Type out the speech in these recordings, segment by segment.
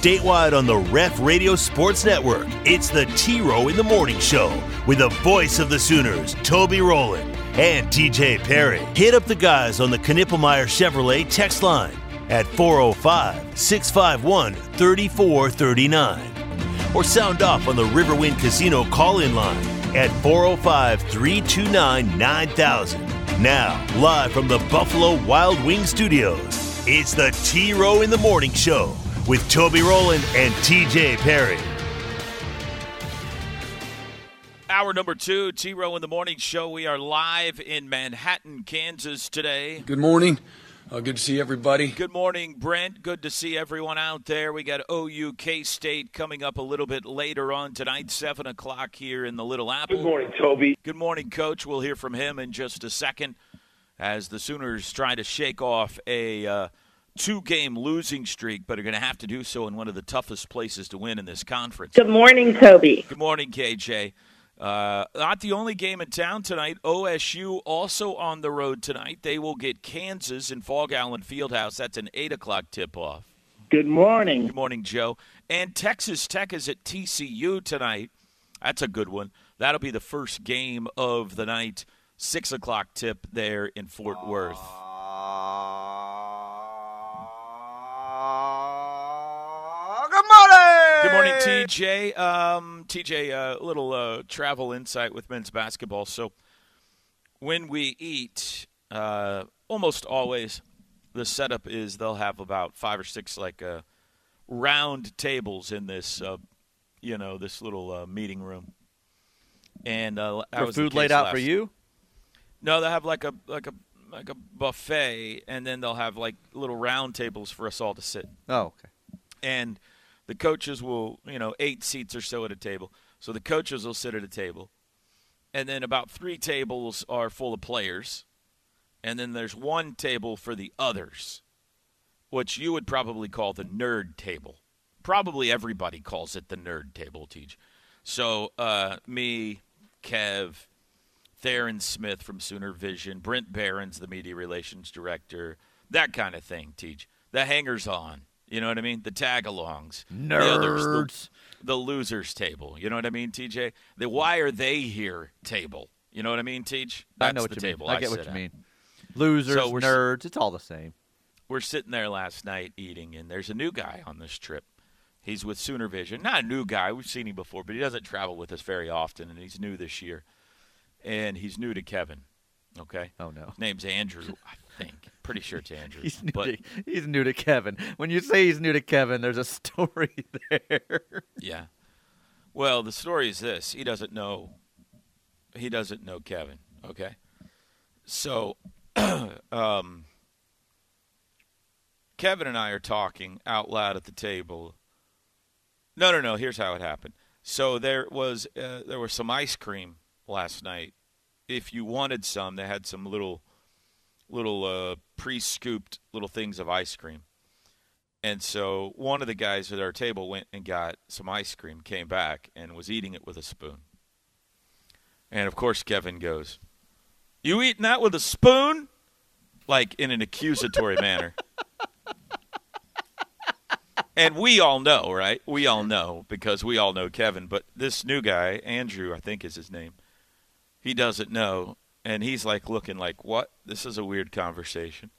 statewide on the Ref Radio Sports Network. It's the T Row in the Morning Show with the voice of the Sooners, Toby Rowland and TJ Perry. Hit up the guys on the Knippelmier Chevrolet text line at 405 651 3439 or sound off on the Riverwind Casino call in line at 405 329 9000. Now, live from the Buffalo Wild Wing Studios, it's the T Row in the Morning Show with Toby Rowland and TJ Perry. Hour number two, T Row in the Morning Show. We are live in Manhattan, Kansas today. Good morning. Uh, good to see everybody. Good morning, Brent. Good to see everyone out there. We got OU K State coming up a little bit later on tonight, 7 o'clock here in the Little Apple. Good morning, Toby. Good morning, Coach. We'll hear from him in just a second as the Sooners try to shake off a. Uh, two game losing streak, but are going to have to do so in one of the toughest places to win in this conference. Good morning, Toby. Good morning, KJ. Uh, not the only game in town tonight. OSU also on the road tonight. They will get Kansas in Phog Allen Fieldhouse. That's an 8 o'clock tip off. Good morning. Good morning, Joe. And Texas Tech is at TCU tonight. That's a good one. That'll be the first game of the night. 6 o'clock tip there in Fort Worth. Good morning, TJ. Um, TJ, a uh, little uh, travel insight with men's basketball. So, when we eat, uh, almost always the setup is they'll have about five or six like uh, round tables in this, uh, you know, this little uh, meeting room. And uh, food laid out for you? No, they'll have like a like a like a buffet, and then they'll have like little round tables for us all to sit Oh, okay. and the coaches will, you know, eight seats or so at a table. So the coaches will sit at a table, and then about three tables are full of players, and then there's one table for the others, which you would probably call the nerd table. Probably everybody calls it the nerd table, Teach. So uh, me, Kev, Theron Smith from Sooner Vision, Brent Barons, the media relations director, that kind of thing, Teach. The hangers on. You know what I mean? The tag alongs. The, others, the, Nerds. the losers table. You know what I mean, TJ? The why are they here table. You know what I mean, Teach? That's I know what the you table mean. I get what you at. mean. Losers, So nerds, it's all the same. We're sitting there last night eating, and there's a new guy on this trip. He's with Sooner Vision. Not a new guy. We've seen him before, but he doesn't travel with us very often, and he's new this year. And he's new to Kevin. Okay? Oh no. Name's Andrew, I think. Pretty sure it's Andrew. He's new, but to, he's new to Kevin. When you say he's new to Kevin, there's a story there. yeah. Well, the story is this: he doesn't know. He doesn't know Kevin. Okay. So, um, Kevin and I are talking out loud at the table. No, no, no. Here's how it happened. So there was uh, there was some ice cream last night. If you wanted some, they had some little little uh, pre-scooped little things of ice cream. And so one of the guys at our table went and got some ice cream, came back, and was eating it with a spoon. And of course, Kevin goes, You eating that with a spoon? Like in an accusatory manner. And we all know, right? We all know because we all know Kevin. But this new guy, Andrew, I think is his name, he doesn't know. And he's like looking like, What? This is a weird conversation.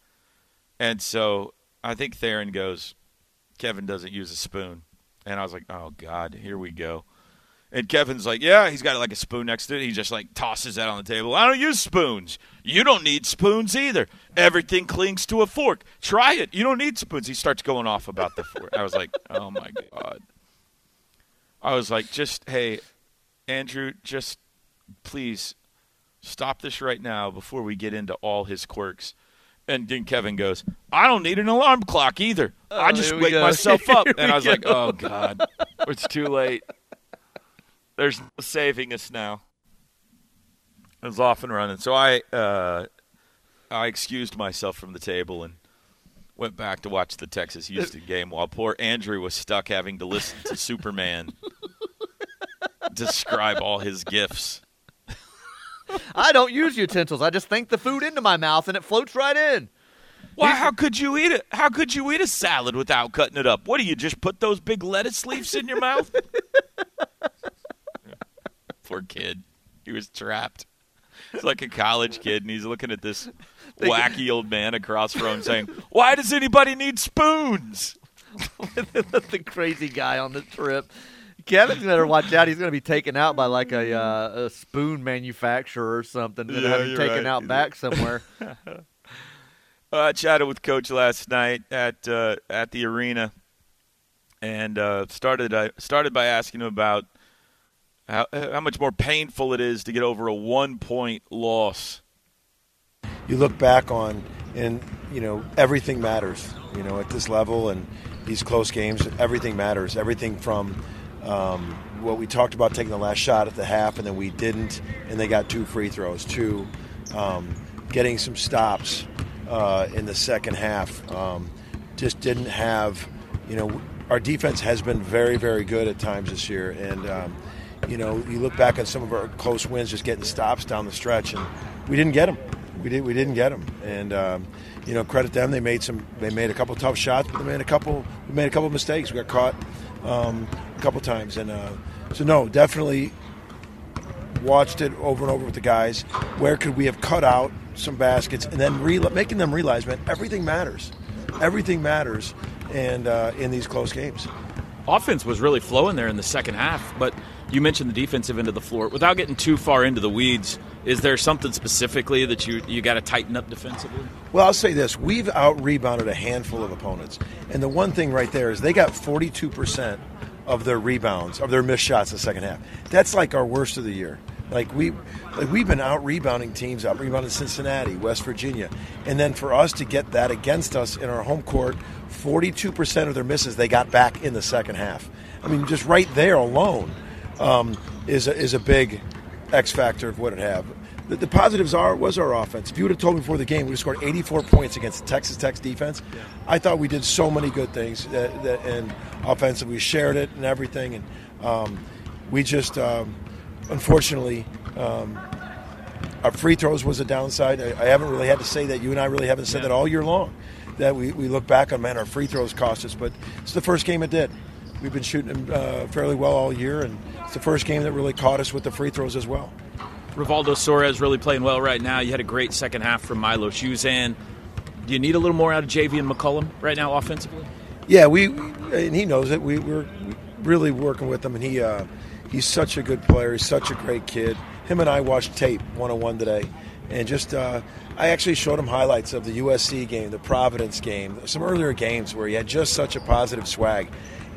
And so I think Theron goes, Kevin doesn't use a spoon. And I was like, oh, God, here we go. And Kevin's like, yeah, he's got like a spoon next to it. He just like tosses that on the table. I don't use spoons. You don't need spoons either. Everything clings to a fork. Try it. You don't need spoons. He starts going off about the fork. I was like, oh my God. I was like, just, hey, Andrew, just please stop this right now before we get into all his quirks. And then Kevin goes, I don't need an alarm clock either. I Oh, just here wake go. myself up. Here And I was like, oh, God, it's too late. There's no saving us now. I was off and running. So I, uh, I excused myself from the table and went back to watch the Texas Houston game while poor Andrew was stuck having to listen to Superman describe all his gifts. I don't use utensils. I just think the food into my mouth and it floats right in. Why? How could you eat it? How could you eat a salad without cutting it up? What do you just put those big lettuce leaves in your mouth? Poor kid. He was trapped. He's like a college kid, and he's looking at this wacky old man across from him, saying, "Why does anybody need spoons?" the crazy guy on the trip. Kevin's better watch out. He's going to be taken out by like a, uh, a spoon manufacturer or something, and Yeah, have him you're taken right. out back somewhere. I chatted with Coach last night at uh, at the arena, and uh, started I started by asking him about how how much more painful it is to get over a one point loss. you look back on and you know everything matters you know at this level and these close games everything matters everything from um, what we talked about taking the last shot at the half and then we didn't and they got two free throws to um, getting some stops uh, in the second half um, just didn't have you know our defense has been very very good at times this year and um, you know you look back on some of our close wins just getting stops down the stretch and we didn't get them we did we didn't get them, and um, you know credit them. They made some. They made a couple tough shots, but they made a couple. We made a couple mistakes. We got caught um, a couple times, and uh, so no, definitely watched it over and over with the guys. Where could we have cut out some baskets, and then re- making them realize, man, everything matters. Everything matters, and uh, in these close games. offense was really flowing there in the second half, but you mentioned the defensive end of the floor. Without getting too far into the weeds, is there something specifically that you you got to tighten up defensively? Well, I'll say this: we've out rebounded a handful of opponents, and the one thing right there is they got 42 percent of their rebounds of their missed shots in the second half. That's like our worst of the year. Like we, like we've been out rebounding teams, out rebounding Cincinnati, West Virginia, and then for us to get that against us in our home court, 42 percent of their misses they got back in the second half. I mean, just right there alone um, is a, is a big X factor of what it have. The, the positives are was our offense. If you would have told me before the game we scored 84 points against Texas Tech's defense, I thought we did so many good things that, that, and offensively we shared it and everything, and um, we just um, unfortunately. Um, our free throws was a downside. I, I haven't really had to say that. You and I really haven't said that all year long. That we, we look back on, man, our free throws cost us, but it's the first game it did. We've been shooting them uh, fairly well all year, and it's the first game that really caught us with the free throws as well. Rivaldo Soares really playing well right now. You had a great second half from Milos Uzan. Do you need a little more out of Javian McCollum right now offensively? Yeah, we and he knows it. We, we're really working with him, and he uh, he's such a good player. He's such a great kid. Him and I watched tape one on one today, and just uh, I actually showed him highlights of the USC game, the Providence game, some earlier games where he had just such a positive swag,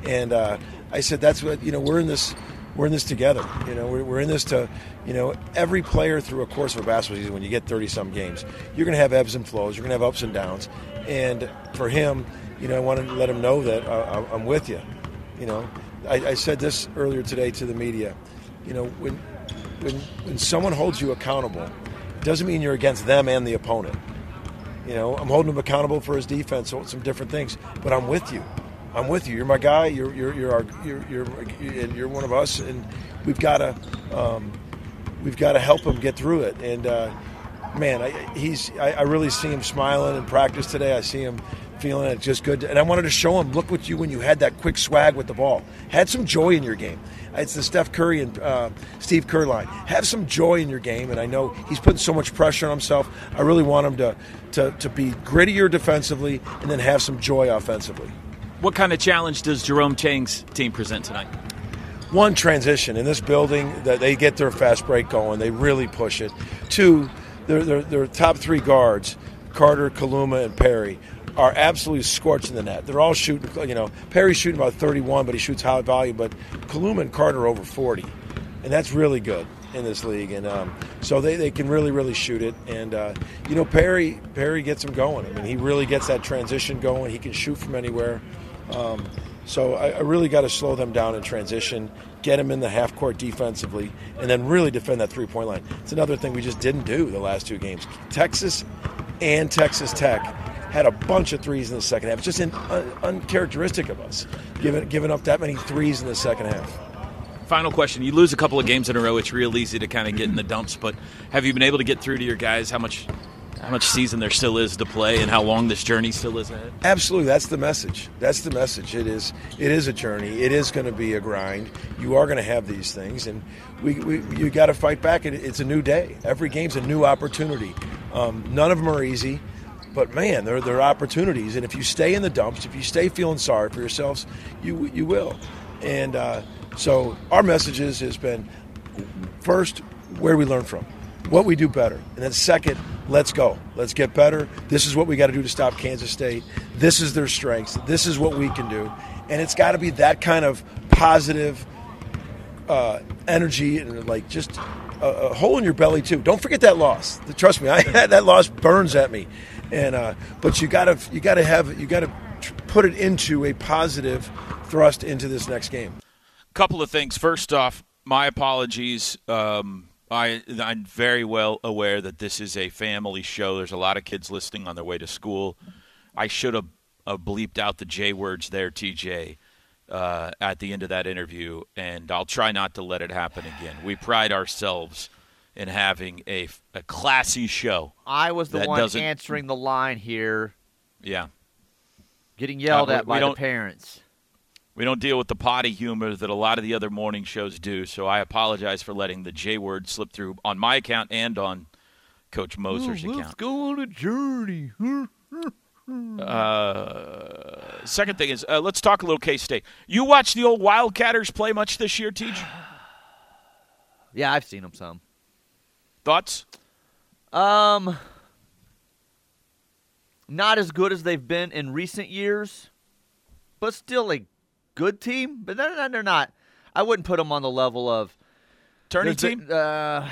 and uh, I said that's what you know we're in this we're in this together. You know, we're, we're in this to, you know, every player through a course of a basketball season, when you get 30 some games, you're going to have ebbs and flows, you're going to have ups and downs. And for him, you know, I wanted to let him know that uh, I'm with you. You know, I, I said this earlier today to the media. You know, when, when, when someone holds you accountable, doesn't mean you're against them and the opponent. You know, I'm holding him accountable for his defense, so some different things, but I'm with you. I'm with you. You're my guy. You're you're you're our, you're, you're and you're one of us, and we've got to um, we've got to help him get through it. And uh, man, I, he's I, I really see him smiling in practice today. I see him feeling it just good. And I wanted to show him, look what you when you had that quick swag with the ball. Had some joy in your game. It's the Steph Curry and uh, Steve Kerr line. Have some joy in your game, and I know he's putting so much pressure on himself. I really want him to to, to be grittier defensively and then have some joy offensively. What kind of challenge does Jerome Tang's team present tonight? one transition. In this building that they get their fast break going. They really push it. Two their, their, their top three guards carter kaluma and perry are absolutely scorching the net. They're all shooting you know perry's shooting about 31 but he shoots high volume but kaluma and carter are over 40 and that's really good in this league. And um, so they, they can really really shoot it. And uh, you know perry perry gets them going. I mean he really gets that transition going. He can shoot from anywhere um, so I, I really got to slow them down in transition, get them in the half court defensively, and then really defend that three point line. It's another thing we just didn't do the last two games. Texas and Texas Tech had a bunch of threes in the second half. It's just un, uncharacteristic of us, giving giving up that many threes in the second half. Final question. You lose a couple of games in a row, it's real easy to kind of get in the dumps, but have you been able to get through to your guys? How much how much season there still is to play and how long this journey still is ahead? Absolutely, that's the message. That's the message. It is. It is a journey. It is going to be a grind. You are going to have these things, and we, we you got to fight back. It, it's a new day. Every game's a new opportunity. Um, none of them are easy, but man, they're they're opportunities. And if you stay in the dumps, if you stay feeling sorry for yourselves, you you will. And uh, so our message is, has been first where we learn from, what we do better, and then second let's go. Let's get better. This is what we got to do to stop Kansas State. This is their strengths. This is what we can do. And it's got to be that kind of positive uh, energy and like just a, a, hole in your belly too. Don't forget that loss. Trust me, I had that loss burns at me. And uh, but you got to you got to have you got to put it into a positive thrust into this next game. Couple of things. First off, my apologies. Um, I, I'm very well aware that this is a family show. There's a lot of kids listening on their way to school. I should have uh, bleeped out the J words there, TJ, uh, at the end of that interview, and I'll try not to let it happen again. We pride ourselves in having a, a classy show. I was the one answering the line here. Yeah. Getting yelled uh, at by the parents. We don't deal with the potty humor that a lot of the other morning shows do, so I apologize for letting the J word slip through on my account and on Coach Moser's oh, let's account. Let's go on a journey. uh, second thing is, uh, let's talk a little K State. You watch the old Wildcatters play much this year, Teach? yeah, I've seen them some. Thoughts? Um, not as good as they've been in recent years, but still a good team, but they're, they're not. I wouldn't put them on the level of turning team. Uh,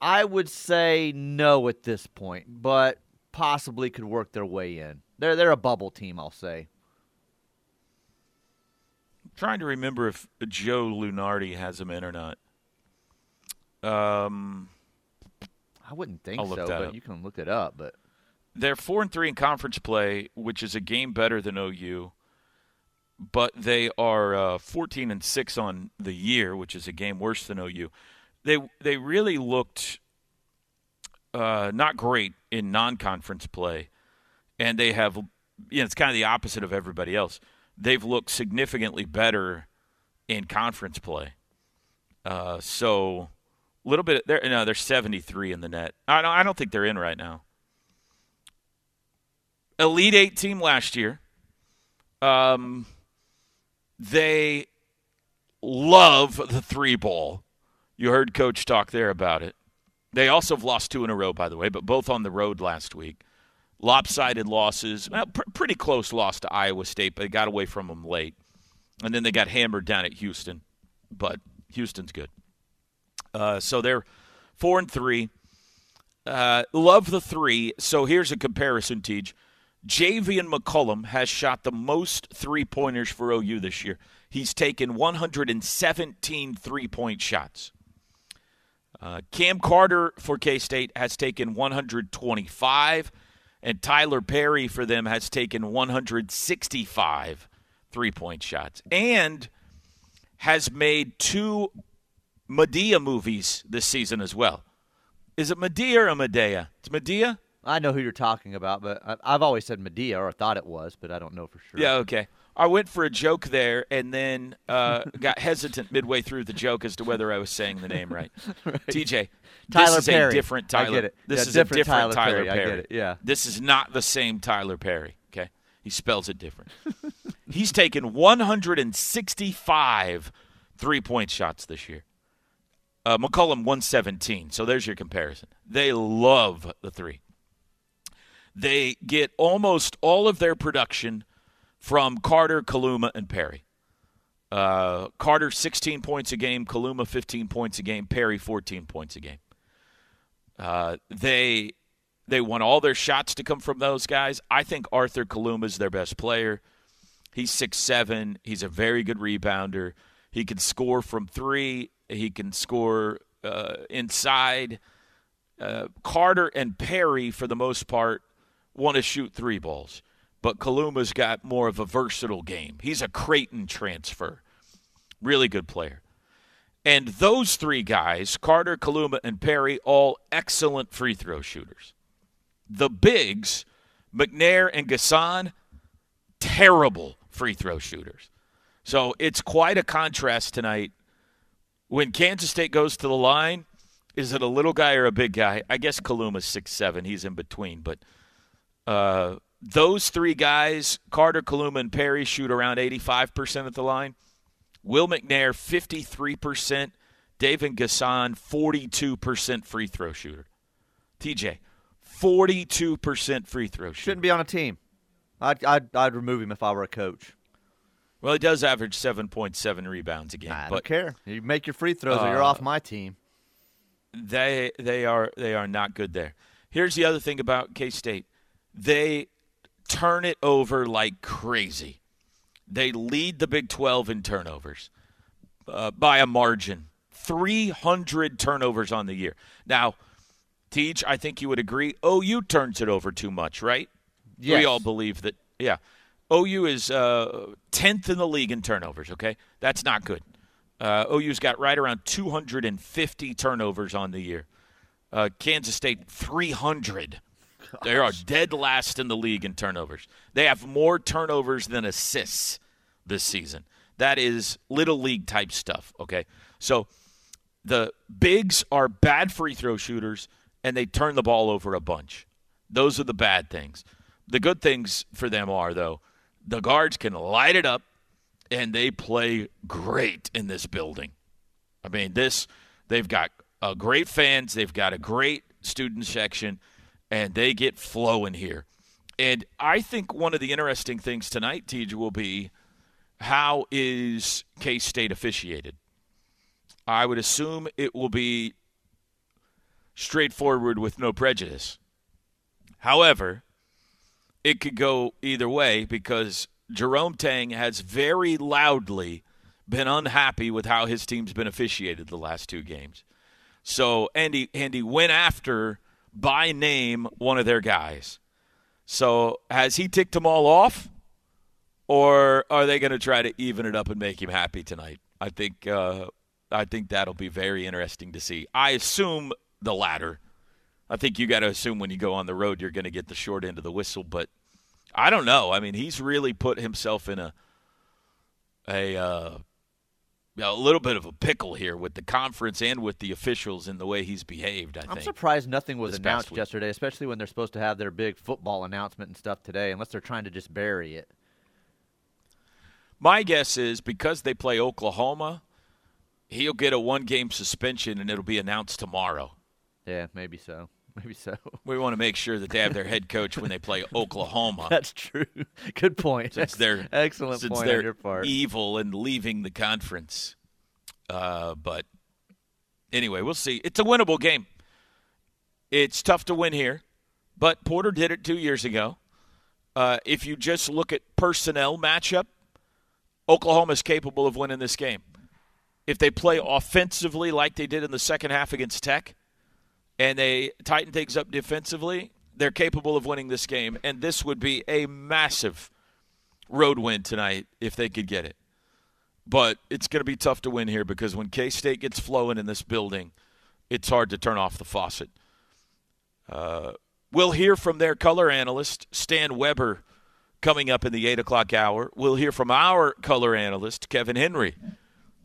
I would say no at this point, but possibly could work their way in. They're they're a bubble team, I'll say. I'm trying to remember if Joe Lunardi has them in or not. Um, I wouldn't think so, but up. you can look it up. But they're four and three in conference play, which is a game better than OU. But they are uh, 14 and six on the year, which is a game worse than OU. They they really looked uh, not great in non-conference play, and they have you know it's kind of the opposite of everybody else. They've looked significantly better in conference play. Uh, so a little bit. They're no, they're 73 in the net. I don't, I don't think they're in right now. Elite Eight team last year. Um, they love the three ball. You heard Coach talk there about it. They also have lost two in a row, by the way, but both on the road last week. Lopsided losses, well, pr- pretty close loss to Iowa State, but got away from them late. And then they got hammered down at Houston, but Houston's good. Uh, so they're four and three. Uh, love the three. So here's a comparison, Teach. Javian McCollum has shot the most three pointers for OU this year. He's taken 117 three point shots. Uh, Cam Carter for K State has taken 125, and Tylor Perry for them has taken 165 three point shots and has made two Medea movies this season as well. Is it Medea or Medea? It's Medea? I know who you're talking about, but I, have always said Medea, or thought it was, but I don't know for sure. Yeah, okay. I went for a joke there, and then uh, got hesitant midway through the joke as to whether I was saying the name right. right. TJ, Tyler this Perry. is a different Tyler. I get it. This yeah, is different a different Tyler, Tyler Perry. Perry. I get it. Yeah. This is not the same Tyler Perry. Okay, he spells it different. He's taken 165 three-point shots this year. Uh, McCollum 117. So there's your comparison. They love the three. They get almost all of their production from Carter, Kaluma, and Perry. Uh, Carter 16 points a game, Kaluma 15 points a game, Perry 14 points a game. Uh, they they want all their shots to come from those guys. I think Arthur Kaluma is their best player. He's six seven. He's a very good rebounder. He can score from three. He can score uh, inside. Uh, Carter and Perry, for the most part, want to shoot three balls. But Kaluma's got more of a versatile game. He's a Creighton transfer. Really good player. And those three guys, Carter, Kaluma, and Perry, all excellent free throw shooters. The bigs, McNair and N'Guessan, terrible free throw shooters. So it's quite a contrast tonight. When Kansas State goes to the line, is it a little guy or a big guy? I guess Kaluma's six seven. He's in between, but uh, those three guys, Carter, Kaluma, and Perry, shoot around eighty five percent at the line. Will McNair, 53%. David N'Guessan, 42% free throw shooter. TJ, 42% free throw shooter. Shouldn't be on a team. I'd, I'd, I'd remove him if I were a coach. Well, he does average 7.7 rebounds a game. I but don't care. You make your free throws or you're Uh, off my team. they they are they are not good there. Here's the other thing about K State. They turn it over like crazy. They lead the Big 12 in turnovers uh, by a margin. 300 turnovers on the year. Now, Teach, I think you would agree, OU turns it over too much, right? Yes. We all believe that, yeah. OU is uh, 10th in the league in turnovers, okay? That's not good. Uh, OU's got right around 250 turnovers on the year. Uh, Kansas State, 300. They are dead last in the league in turnovers. They have more turnovers than assists this season. That is little league type stuff, okay? So the bigs are bad free throw shooters and they turn the ball over a bunch. Those are the bad things. The good things for them are, though, the guards can light it up and they play great in this building. I mean, this, they've got uh, great fans, they've got a great student section, and they get flowing here. And I think one of the interesting things tonight, TJ, will be how is K State officiated? I would assume it will be straightforward with no prejudice. However, it could go either way because Jerome Tang has very loudly been unhappy with how his team's been officiated the last two games. So Andy Andy went after by name one of their guys. So has he ticked them all off, or are they going to try to even it up and make him happy tonight? I think uh, I think that'll be very interesting to see. I assume the latter. I think you got to assume when you go on the road you're going to get the short end of the whistle, but I don't know. I mean, he's really put himself in a a uh, a little bit of a pickle here with the conference and with the officials in the way he's behaved. I I'm think. surprised nothing was announced week. yesterday, especially when they're supposed to have their big football announcement and stuff today, unless they're trying to just bury it. My guess is because they play Oklahoma, he'll get a one game suspension and it'll be announced tomorrow. Yeah, maybe so. Maybe so. We want to make sure that they have their head coach when they play Oklahoma. That's true. Good point. since they're Excellent since point they're on your part. evil and leaving the conference. Uh, but anyway, we'll see. It's a winnable game. It's tough to win here, but Porter did it two years ago. Uh, if you just look at personnel matchup, Oklahoma is capable of winning this game. If they play offensively like they did in the second half against Tech, and they tighten things up defensively, they're capable of winning this game. And this would be a massive road win tonight if they could get it. But it's going to be tough to win here because when K State gets flowing in this building, it's hard to turn off the faucet. Uh, we'll hear from their color analyst, Stan Weber, coming up in the 8 o'clock hour. We'll hear from our color analyst, Kevin Henry,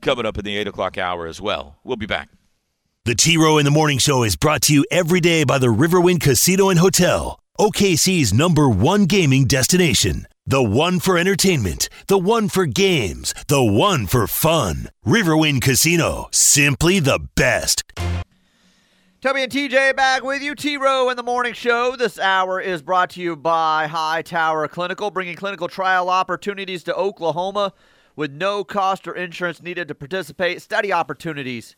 coming up in the 8 o'clock hour as well. We'll be back. The T Row in the Morning Show is brought to you every day by the Riverwind Casino and Hotel, OKC's number one gaming destination. The one for entertainment, the one for games, the one for fun. Riverwind Casino, simply the best. Toby and TJ back with you. T Row in the Morning Show. This hour is brought to you by High Tower Clinical, bringing clinical trial opportunities to Oklahoma with no cost or insurance needed to participate. Study opportunities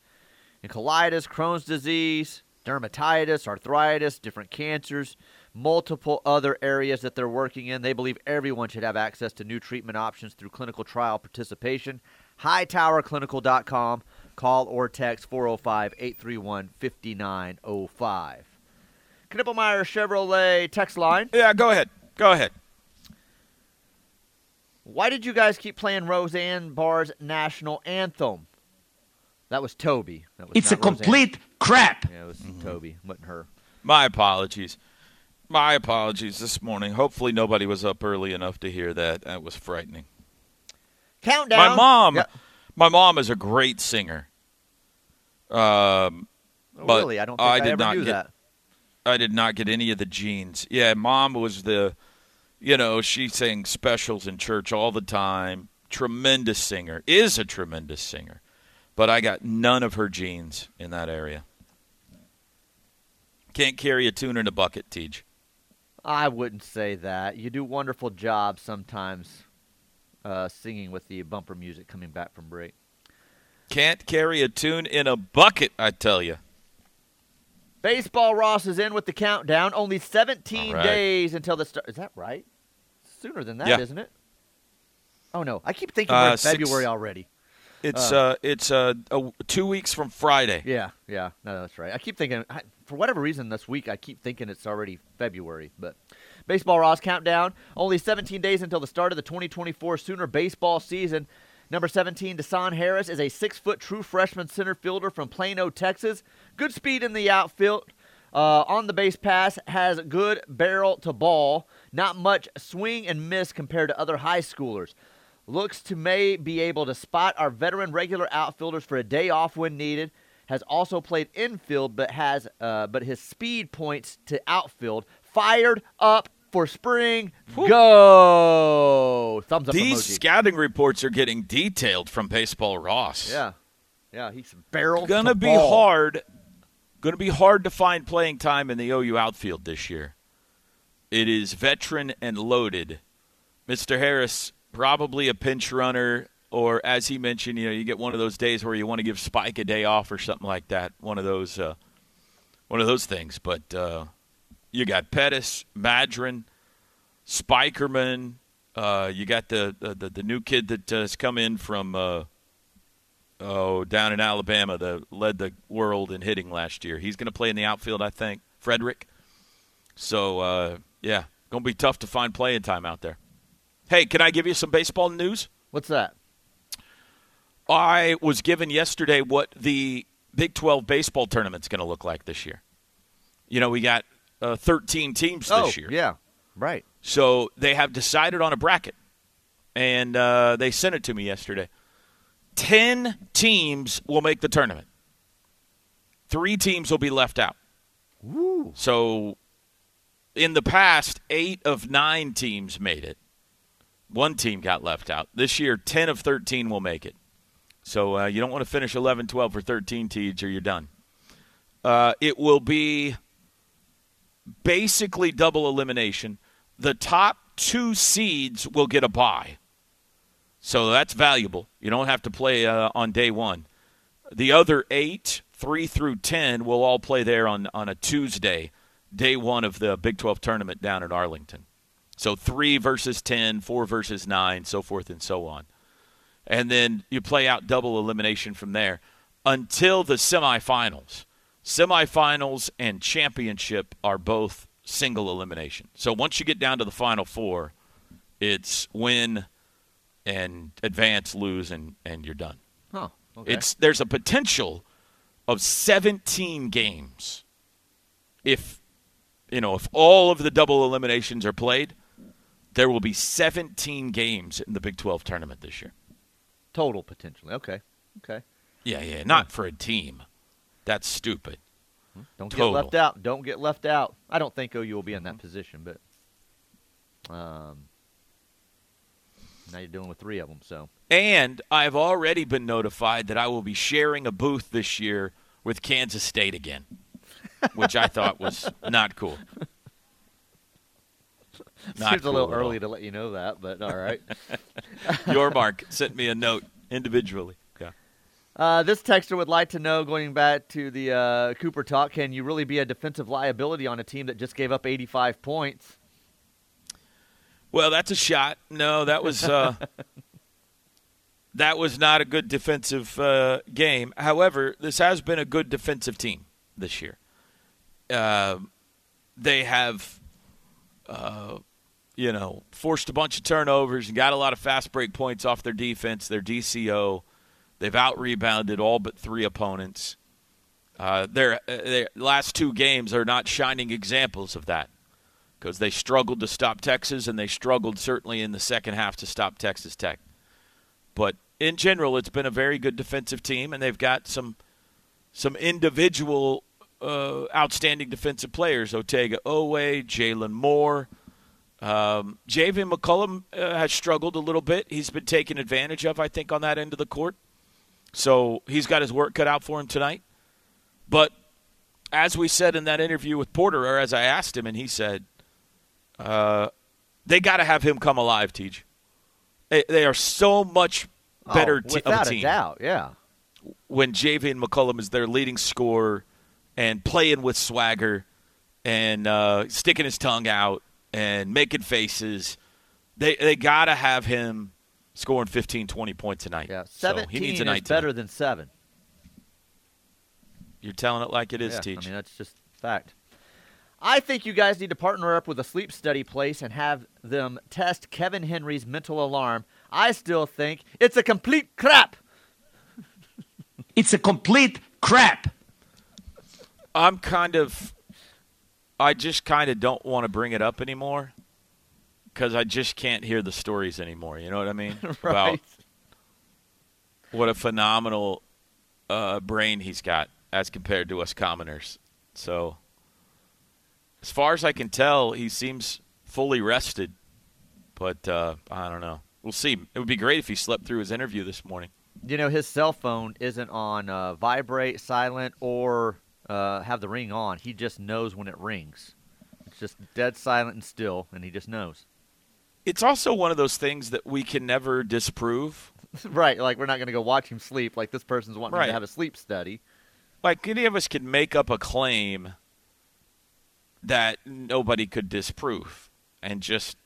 in colitis, Crohn's disease, dermatitis, arthritis, different cancers, multiple other areas that they're working in. They believe everyone should have access to new treatment options through clinical trial participation. HightowerClinical.com. Call or text 405 831 5905. Knippelmier Chevrolet text line. Yeah, go ahead. Go ahead. Why did you guys keep playing Roseanne Barr's national anthem? That was Toby. That was It's a not Roseanne. complete crap. Yeah, it was Toby, wasn't her. My apologies. My apologies this morning. Hopefully nobody was up early enough to hear that. That was frightening. Countdown. My mom, Yeah. my mom is a great singer. Um, Oh, but really? I don't think I, I did ever not knew get- that. I did not get any of the genes. Yeah, mom was the, you know, she sang specials in church all the time. Tremendous singer, is a tremendous singer, but I got none of her genes in that area. Can't carry a tune in a bucket, Teach. I wouldn't say that. You do wonderful jobs sometimes uh, singing with the bumper music coming back from break. Can't carry a tune in a bucket, I tell you. Baseball Ross is in with the countdown. Only 17 All right. days until the start. Is that right? Sooner than that, Yeah. not it? Oh no, I keep thinking Uh, we're in six- February already. It's uh, it's uh, a, two weeks from Friday. Yeah, yeah, no, that's right. I keep thinking, I, for whatever reason, this week I keep thinking it's already February. But baseball Ross countdown. Only 17 days until the start of the 2024 Sooner baseball season. Number 17, Desan Harris is a six-foot true freshman center fielder from Plano, Texas. Good speed in the outfield. Uh, on the base pass has good barrel to ball. Not much swing and miss compared to other high schoolers. Looks to may be able to spot our veteran regular outfielders for a day off when needed. Has also played infield, but has uh, but his speed points to outfield. Fired up for spring. Go! Thumbs up These emoji. scouting reports are getting detailed from Baseball Ross. yeah, yeah. He's barrel. gonna to be ball. hard. Gonna be hard to find playing time in the OU outfield this year. It is veteran and loaded. Mr. Harris probably a pinch runner, or as he mentioned, you know, you get one of those days where you want to give Spike a day off or something like that. One of those, uh, one of those things. But uh, you got Pettis, Madron, Spikerman. Uh, you got the, the the new kid that has come in from. Uh, oh, down in Alabama, that led the world in hitting last year. He's going to play in the outfield, I think. Frederick. So, uh, yeah, going to be tough to find playing time out there. Hey, can I give you some baseball news? What's that? I was given yesterday what the Big 12 baseball tournament's going to look like this year. You know, we got uh, 13 teams oh, this year. yeah, right. So they have decided on a bracket, and uh, they sent it to me yesterday. Ten teams will make the tournament. Three teams will be left out. So, in the past, eight of nine teams made it. One team got left out. This year, 10 of 13 will make it. So, uh, you don't want to finish 11, 12, or 13 teams, or you're done. Uh, it will be basically double elimination. The top two seeds will get a bye. So that's valuable. You don't have to play uh, on day one. The other eight, three through ten, will all play there on, on a Tuesday, day one of the Big 12 tournament down at Arlington. So three versus ten, four versus nine, so forth and so on. And then you play out double elimination from there until the semifinals. Semifinals and championship are both single elimination. So once you get down to the final four, it's win and advance, lose, and, and you're done. Huh. Okay. It's there's a potential of 17 games. If you know, if all of the double eliminations are played, there will be 17 games in the Big 12 tournament this year. total potentially. Okay. Okay. Yeah, yeah, not for a team. That's stupid. Don't Total. get left out. Don't get left out. I don't think OU will be in that position, but um, now you're dealing with three of them. So And I've already been notified that I will be sharing a booth this year with Kansas State again, which I thought was not cool. Not seems a little cool at all. early to let you know that, but all right. Your Mark sent me a note individually. Yeah. Uh, this texter would like to know, going back to the uh, Cooper talk, can you really be a defensive liability on a team that just gave up 85 points? Well, that's a shot. No, that was uh, that was not a good defensive uh, game. However, this has been a good defensive team this year. Uh, they have, uh, you know, forced a bunch of turnovers and got a lot of fast break points off their defense, their DCO. They've out rebounded all but three opponents. Uh, their, uh, their last two games are not shining examples of that because they struggled to stop Texas and they struggled certainly in the second half to stop Texas Tech. But in general, it's been a very good defensive team, and they've got some some individual uh, outstanding defensive players: Otega Oweh, Jalen Moore. Um, Javian McCollum uh, has struggled a little bit. He's been taken advantage of, I think, on that end of the court. So he's got his work cut out for him tonight. But as we said in that interview with Porter, or as I asked him, and he said, uh, they got to have him come alive, Teach. They, they are so much better oh, te- without of a team. doubt, yeah. When Javian McCollum is their leading scorer and playing with swagger and uh, sticking his tongue out and making faces, they they got to have him scoring 15, 20 points tonight. Yeah, So he needs a is night better tonight. than 7. You're telling it like it is, yeah, Teach. I mean, that's just fact. I think you guys need to partner up with a sleep study place and have them test Kevin Henry's mental alarm. I still think it's a complete crap. It's a complete crap. I'm kind of, I just kind of don't want to bring it up anymore because I just can't hear the stories anymore. You know what I mean? About Right. what a phenomenal uh, brain he's got as compared to us commoners. So, as far as I can tell, he seems fully rested. But uh, I don't know. We'll see. It would be great if he slept through his interview this morning. You know, his cell phone isn't on uh, vibrate, silent, or uh, have the ring on. He just knows when it rings. It's just dead silent and still, and he just knows. It's also one of those things that we can never disprove. right, like we're not going to go watch him sleep. Like this person's wanting Right. to have a sleep study. like any of us could make up a claim that nobody could disprove and just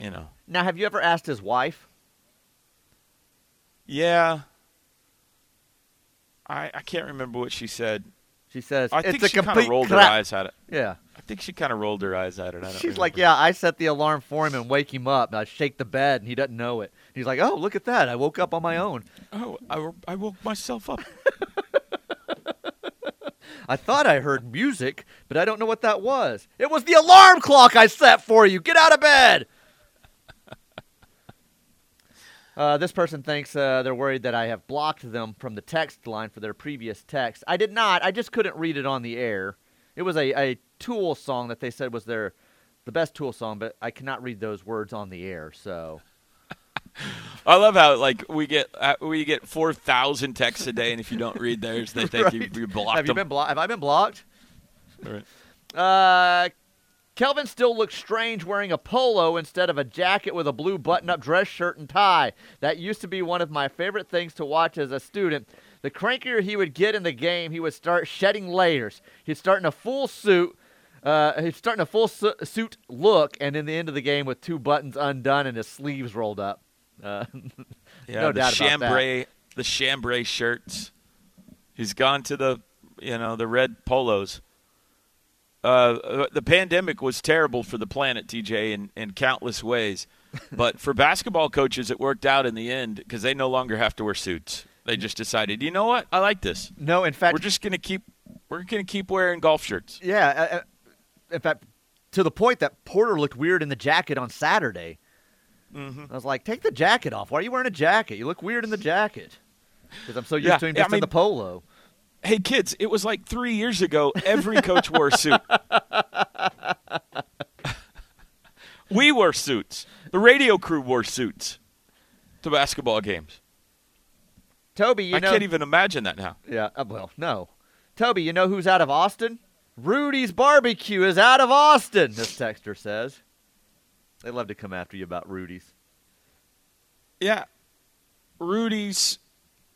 you know Now, have you ever asked his wife? yeah i i can't remember what she said She says i it's think a she kind of rolled her eyes at it Yeah. i think she kind of rolled her eyes at it I don't She's like, yeah, I set the alarm for him and wake him up. And I shake the bed, and he doesn't know it. He's like, oh, look at that! I woke up on my own. oh I, I woke myself up I thought I heard music, but I don't know what that was. It was the alarm clock I set for you. Get out of bed. Uh, this person thinks uh, they're worried that I have blocked them from the text line for their previous text. I did not. I just couldn't read it on the air. It was a, a Tool song that they said was their the best Tool song, but I cannot read those words on the air. So i love how like we get uh, we get 4000 texts a day and if you don't read theirs they think you, Right. you blocked have you them been blocked? Have I been blocked? Right. Uh, Kelvin still looks strange wearing a polo instead of a jacket with a blue button-up dress shirt and tie. That used to be one of my favorite things to watch as a student. The crankier he would get in the game, he would start shedding layers. He'd start in a full suit. Uh, he's starting a full su- suit look, and in the end of the game with two buttons undone and his sleeves rolled up. Uh, Yeah, no the doubt about that. chambray, the chambray shirts. He's gone to the, you know, the red polos. Uh, the pandemic was terrible for the planet, TJ, in, in countless ways. But for basketball coaches, it worked out in the end because they no longer have to wear suits. They just decided, you know what, I like this. No, in fact, We're just gonna keep, we're gonna keep wearing golf shirts. Yeah, uh, uh, in fact, to the point that Porter looked weird in the jacket on Saturday. Mm-hmm. I was like, "Take the jacket off. Why are you wearing a jacket? You look weird in the jacket." Because I'm so used Yeah, to him yeah, just I in the polo. Hey kids, it was like three years ago. Every coach wore a suit. we wore suits. The radio crew wore suits to basketball games. Toby, you I know, can't even imagine that now. yeah, uh, well, no, Toby, you know who's out of Austin? Rudy's Barbecue is out of Austin. This texter says. They love to come after you about Rudy's. Yeah, Rudy's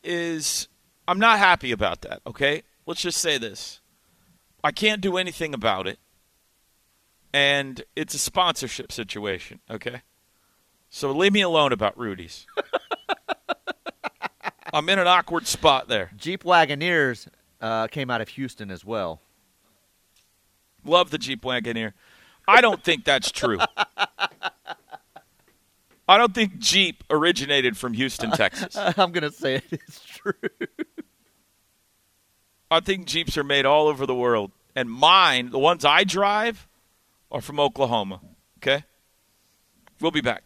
is. I'm not happy about that. Okay, let's just say this. I can't do anything about it, and it's a sponsorship situation. Okay, so leave me alone about Rudy's. I'm in an awkward spot there. Jeep Wagoneers uh, came out of Houston as well. Love the Jeep Wagoneer. I don't think that's true. I don't think Jeep originated from Houston, Texas. I'm gonna say it is true. I think Jeeps are made all over the world, and mine, the ones I drive, are from Oklahoma. Okay, we'll be back.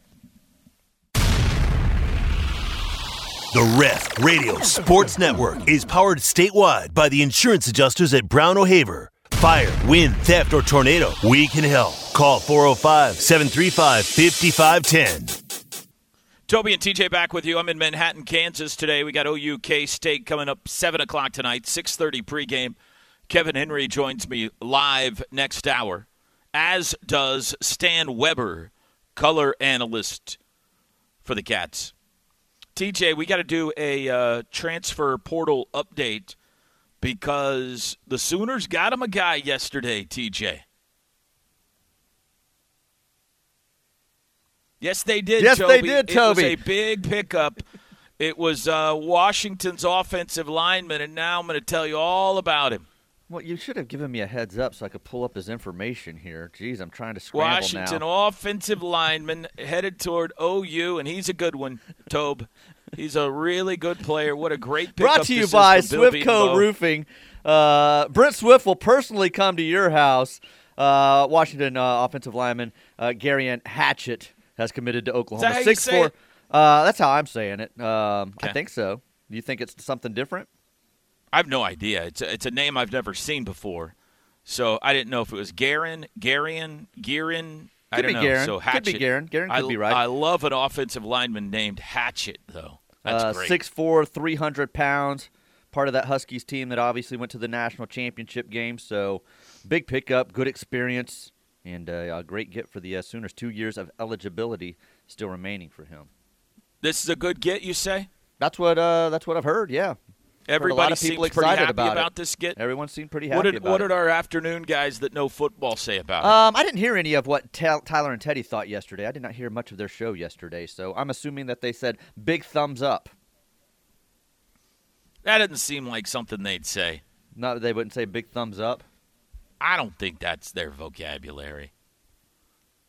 The Ref Radio Sports Network is powered statewide by the insurance adjusters at Brown O'Haver. Fire, wind, theft, or tornado, we can help. Call 405 735 5510. Toby and TJ back with you. I'm in Manhattan, Kansas today. We got OU K State coming up seven o'clock tonight, six thirty pregame. Kevin Henry joins me live next hour, as does Stan Weber, color analyst for the Cats. TJ, we got to do a uh, transfer portal update because the Sooners got him a guy yesterday. TJ. Yes, they did. Yes, Toby. they did, Toby. It was a big pickup. it was uh, Washington's offensive lineman, and now I'm going to tell you all about him. Well, you should have given me a heads up so I could pull up his information here. Jeez, I'm trying to scramble Washington now. offensive lineman headed toward OU, and he's a good one, Tobe. He's a really good player. What a great pickup Brought to you by Swiftco Roofing. Uh, Brent Swift will personally come to your house. Uh, Washington uh, offensive lineman uh, Garian Hatchett has committed to Oklahoma. Six four. Uh, that's how I'm saying it. Um, I think so. Do you think it's something different? I have no idea. It's a, it's a name I've never seen before, so I didn't know if it was Garin, Garian, Girin. I Could don't be know. Garin. So Hatchett. Could be Garin. Garin could I, be right. I love an offensive lineman named Hatchet, though. That's uh, great. 6'4", 300 pounds. Part of that Huskies team that obviously went to the national championship game. So big pickup, good experience, and uh, a great get for the uh, Sooners. Two years of eligibility still remaining for him. This is a good get, you say? That's what uh, that's what I've heard. Yeah, Everybody lot of people seems pretty excited happy about, about, this get. Everyone seemed pretty happy What did what it. did our afternoon guys that know football say about it? Um, I didn't hear any of what Tal Tyler and Teddy thought yesterday. I did not hear much of their show yesterday, so I'm assuming that they said big thumbs up. That didn't seem like something they'd say. No, they wouldn't say big thumbs up. I don't think that's their vocabulary.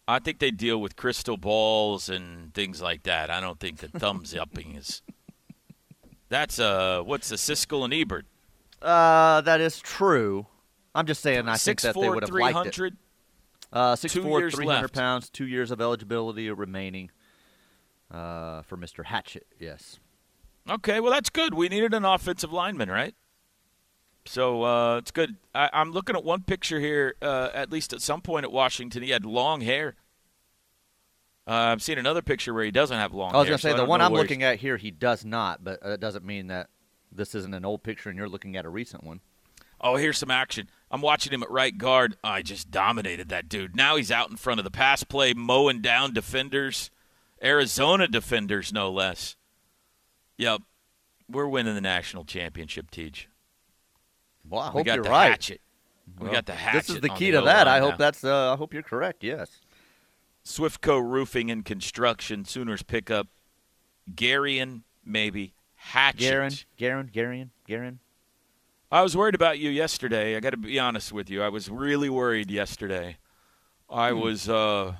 I think they deal with crystal balls and things like that. I don't think the thumbs upping is. That's uh, what's the Siskel and Ebert? Uh, that is true. I'm just saying. I think Six that they would have liked it. hundred. Uh, six Two four, years 300 left. pounds, two years of eligibility remaining. Uh, for Mr. Hatchett, yes. Okay, well that's good. We needed an offensive lineman, right? So uh, it's good. I, I'm looking at one picture here. Uh, at least at some point at Washington, he had long hair. Uh, I've seen another picture where he doesn't have long I was going to say I the one I'm looking at here, he does not, but uh, that doesn't mean that this isn't an old picture and you're looking at a recent one. Oh, here's some action. I'm watching him at right guard. I just dominated that dude. Now he's out in front of the pass play, mowing down defenders, Arizona defenders, no less. Yep. We're winning the national championship, Teach. Well, I We hope got you're the right. hatchet. We Well, got the hatchet. This is the key to that. I now. hope that's. Uh, I hope you're correct. Yes. Swiftco Roofing and Construction. Sooners pick up Garian, maybe Hatchett. Garen, Garen, Garian, Garen. I was worried about you yesterday. I got to be honest with you. I was really worried yesterday. I Hmm. was. uh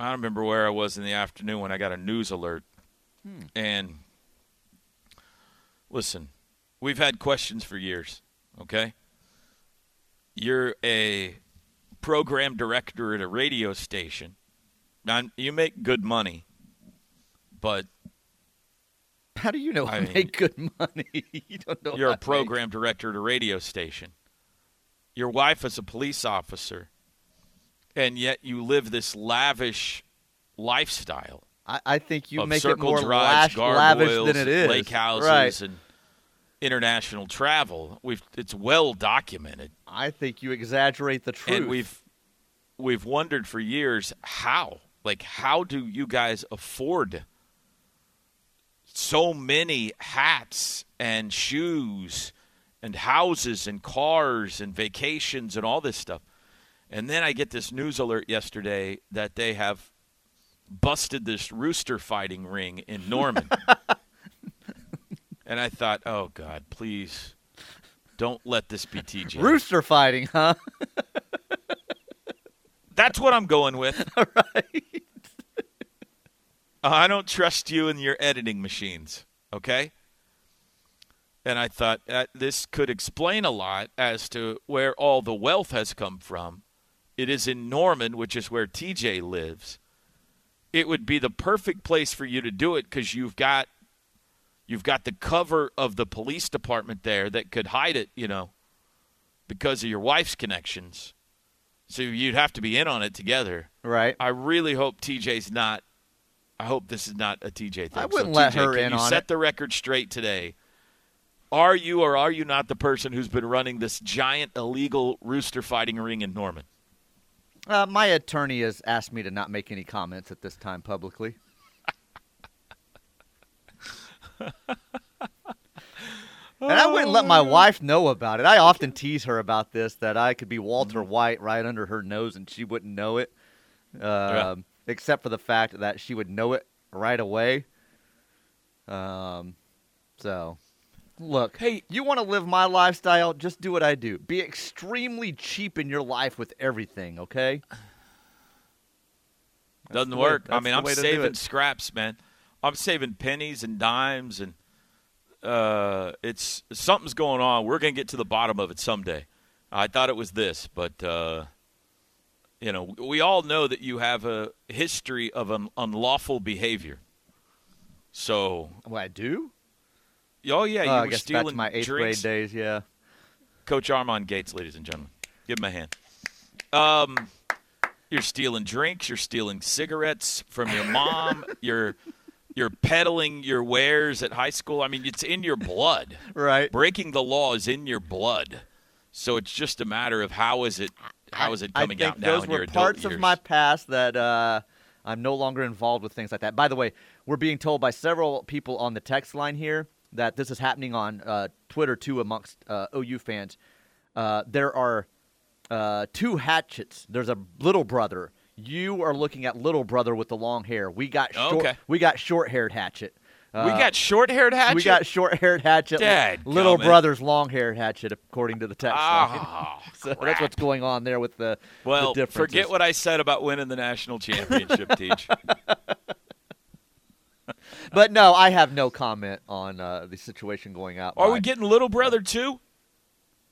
I don't remember where I was in the afternoon when I got a news alert. Hmm. And listen, we've had questions for years. Okay, you're a program director at a radio station. Now you make good money, but How do you know I, mean, make good money? you don't know. You're a to make- program director at a radio station. Your wife is a police officer, and yet you live this lavish lifestyle I, I think you make it more drives, lash, lavish than it is. lake houses, right. and international travel. We've it's well documented, I think you exaggerate the truth. and we've we've wondered for years how, like, how do you guys afford so many hats and shoes and houses and cars and vacations and all this stuff. And then I get this news alert yesterday that they have busted this rooster fighting ring in Norman. and I thought, oh God, please don't let this be TJ. Rooster fighting, huh? That's what I'm going with. All right. I don't trust you and your editing machines. Okay. And I thought that this could explain a lot as to where all the wealth has come from. It is in Norman, which is where TJ lives. It would be the perfect place for you to do it because you've got you've got the cover of the police department there that could hide it, you know, because of your wife's connections. So you'd have to be in on it together. Right. I really hope TJ's not. I hope this is not a TJ thing. I wouldn't so let TJ, her in you on set it. the record straight today? Are you or are you not the person who's been running this giant illegal rooster fighting ring in Norman? Uh, my attorney has asked me to not make any comments at this time publicly. And I wouldn't let my wife know about it. I often tease her about this that I could be Walter White right under her nose and she wouldn't know it, um, except for the fact that she would know it right away. Um, so, look, Hey- you want to live my lifestyle? Just do what I do. Be extremely cheap in your life with everything, okay? Doesn't the way- work. I mean, I'm way to do saving scraps, man. I'm saving pennies and dimes, and uh, it's something's going on. We're gonna get to the bottom of it someday. I thought it was this, but uh, you know, we all know that you have a history of un- unlawful behavior. So, Well, I do. oh yeah, you Oh, I were guess back stealing to my eighth drinks. grade days. Yeah. Coach Armand Gates, ladies and gentlemen. Give him a hand. Um, you're stealing drinks. You're stealing cigarettes from your mom. you're you're peddling your wares at high school. I mean, it's in your blood. Right. Breaking the law is in your blood. So it's just a matter of how is it how is it coming I think out now those in were your adult parts years? of my past that uh, I'm no longer involved with things like that. By the way, we're being told by several people on the text line here that this is happening on uh, Twitter too amongst uh, OU fans. Uh, there are uh, two hatchets. There's a little brother. You are looking at little brother with the long hair. We got short. Okay. We got short haired hatchet. we Uh, got short-haired hatchet. We got short-haired hatchet. Dad little gummit. brother's long-haired hatchet, according to the text line. Oh, So that's what's going on there with the Well, the forget what I said about winning the national championship, Teach. But no, I have no comment on uh, the situation going out. Are by- we getting little brother too?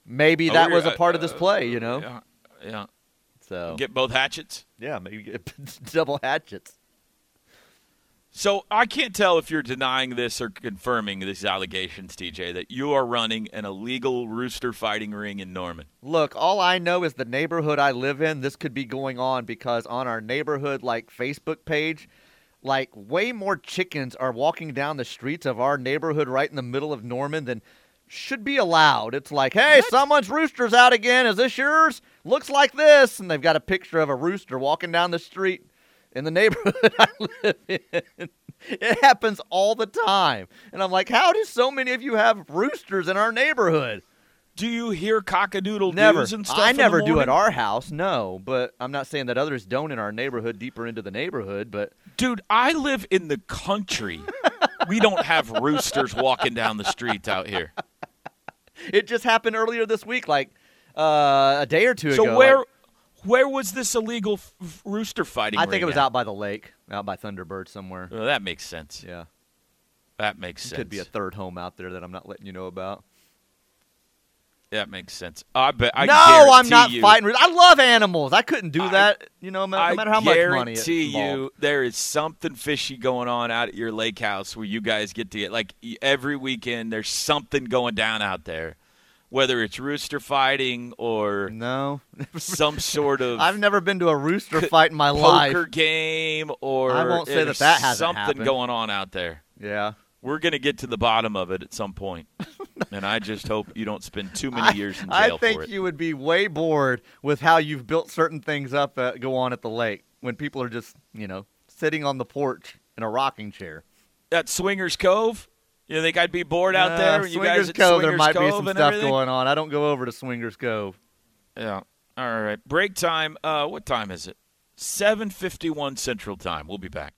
Maybe Oh, that was a part of uh, this play, you know. Yeah, yeah. So Get both hatchets. Yeah, maybe double hatchets. So I can't tell if you're denying this or confirming these allegations, TJ, that you are running an illegal rooster fighting ring in Norman. Look, all I know is the neighborhood I live in. This could be going on because on our neighborhood like Facebook page, like way more chickens are walking down the streets of our neighborhood right in the middle of Norman than should be allowed. It's like, hey, someone's rooster's out again. Is this yours? Looks like this, and they've got a picture of a rooster walking down the street in the neighborhood I live in. It happens all the time. And I'm like, how do so many of you have roosters in our neighborhood? Do you hear cockadoodle Never. doos and stuff? I never do at our house, no. But I'm not saying that others don't in our neighborhood, deeper into the neighborhood. But Dude, I live in the country. we don't have roosters walking down the streets out here. it just happened earlier this week, like uh, a day or two So ago. So where like- where was this illegal f- rooster fighting? I think it was out by the lake, out by Thunderbird somewhere. Well, that makes sense. Yeah, That makes sense. could be a third home out there that I'm not letting you know about. that makes sense. I bet. I no, I'm not you, fighting. I love animals. I couldn't do I- that. You know, no I matter how much money it's guarantee you there is something fishy going on out at your lake house where you guys get to get like every weekend. There's something going down out there, whether it's rooster fighting or No, some sort of I've never been to a rooster fight in my life. poker game or I won't say that that hasn't something happened. going on out there. Yeah. We're gonna get to the bottom of it at some point, and I just hope you don't spend too many years in I jail think for it. you would be way bored with how you've built certain things up that go on at the lake when people are just, you know, sitting on the porch in a rocking chair. At Swingers Cove, you think I'd be bored out Uh, there? You Swingers guys at Cove, Swingers there might be some stuff everything? going on. I don't go over to Swingers Cove. Yeah. All right. Break time. Uh, what time is it? Seven fifty-one Central Time. We'll be back.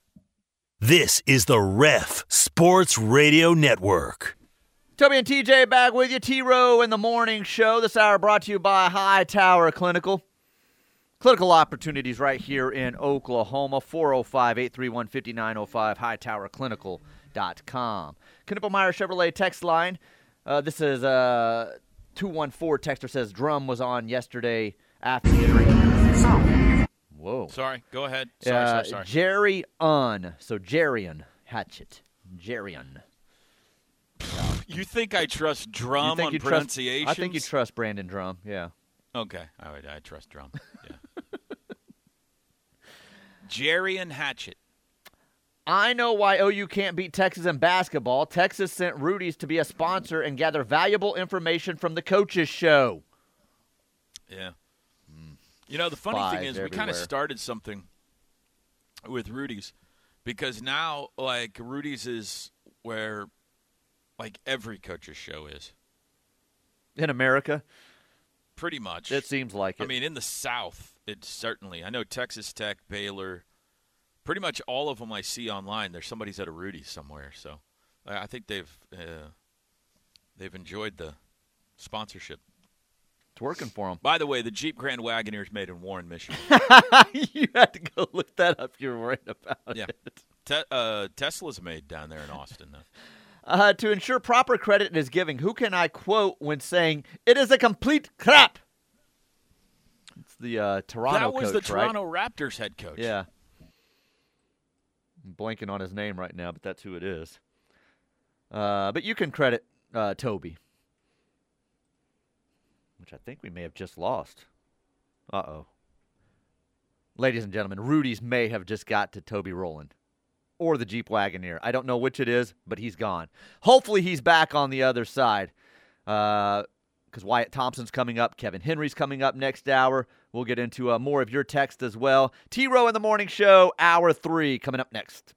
This is the Ref Sports Radio Network. Toby and TJ back with you. T Row in the morning show. This hour brought to you by High Tower Clinical. Clinical opportunities right here in Oklahoma. 405 831 5905, hightowerclinical.com. Knippelmier Chevrolet text line. Uh, this is uh, 214 texter says Drum was on yesterday afternoon. Whoa. Sorry, go ahead. Sorry, Uh, sorry, sorry. Jerry Un. So Jerian Hatchett. Jerian. You think I trust drum on you pronunciation? I think you trust Brandon Drum. Yeah. Okay, I. I trust drum. Yeah. Jerry and Hatchett. I know why OU can't beat Texas in basketball. Texas sent Rudy's to be a sponsor and gather valuable information from the coaches show. Yeah. Hmm. You know, the funny thing Spies is, we kind of started something with Rudy's because now, like, Rudy's is where, like, every coach's show is. In America, Pretty much. it seems like it. I mean, in the South, it's certainly. I know Texas Tech, Baylor, pretty much all of them I see online. There's somebody's at a Rudy's somewhere. So I I think they've uh, they've enjoyed the sponsorship. it's working for them. By the way, the Jeep Grand Wagoneer is made in Warren, Michigan. you had to go look that up. You're worried about Yeah. it. Te- uh, Tesla's made down there in Austin, though. Uh, to ensure proper credit is giving, who can I quote when saying it is a complete crap? It's the uh, Toronto that was coach, the right? Toronto Raptors head coach. Yeah. I'm blanking on his name right now, but that's who it is. Uh, but you can credit uh, Toby, which I think we may have just lost. Uh oh. Ladies and gentlemen, Rudy's may have just got to Toby Rowland or the Jeep Wagoneer. I don't know which it is, but he's gone. Hopefully, he's back on the other side. Because Wyatt Thompson's coming up, Kevin Henry's coming up next hour. We'll get into uh, more of your text as well. T Row in the Morning Show, hour three, coming up next.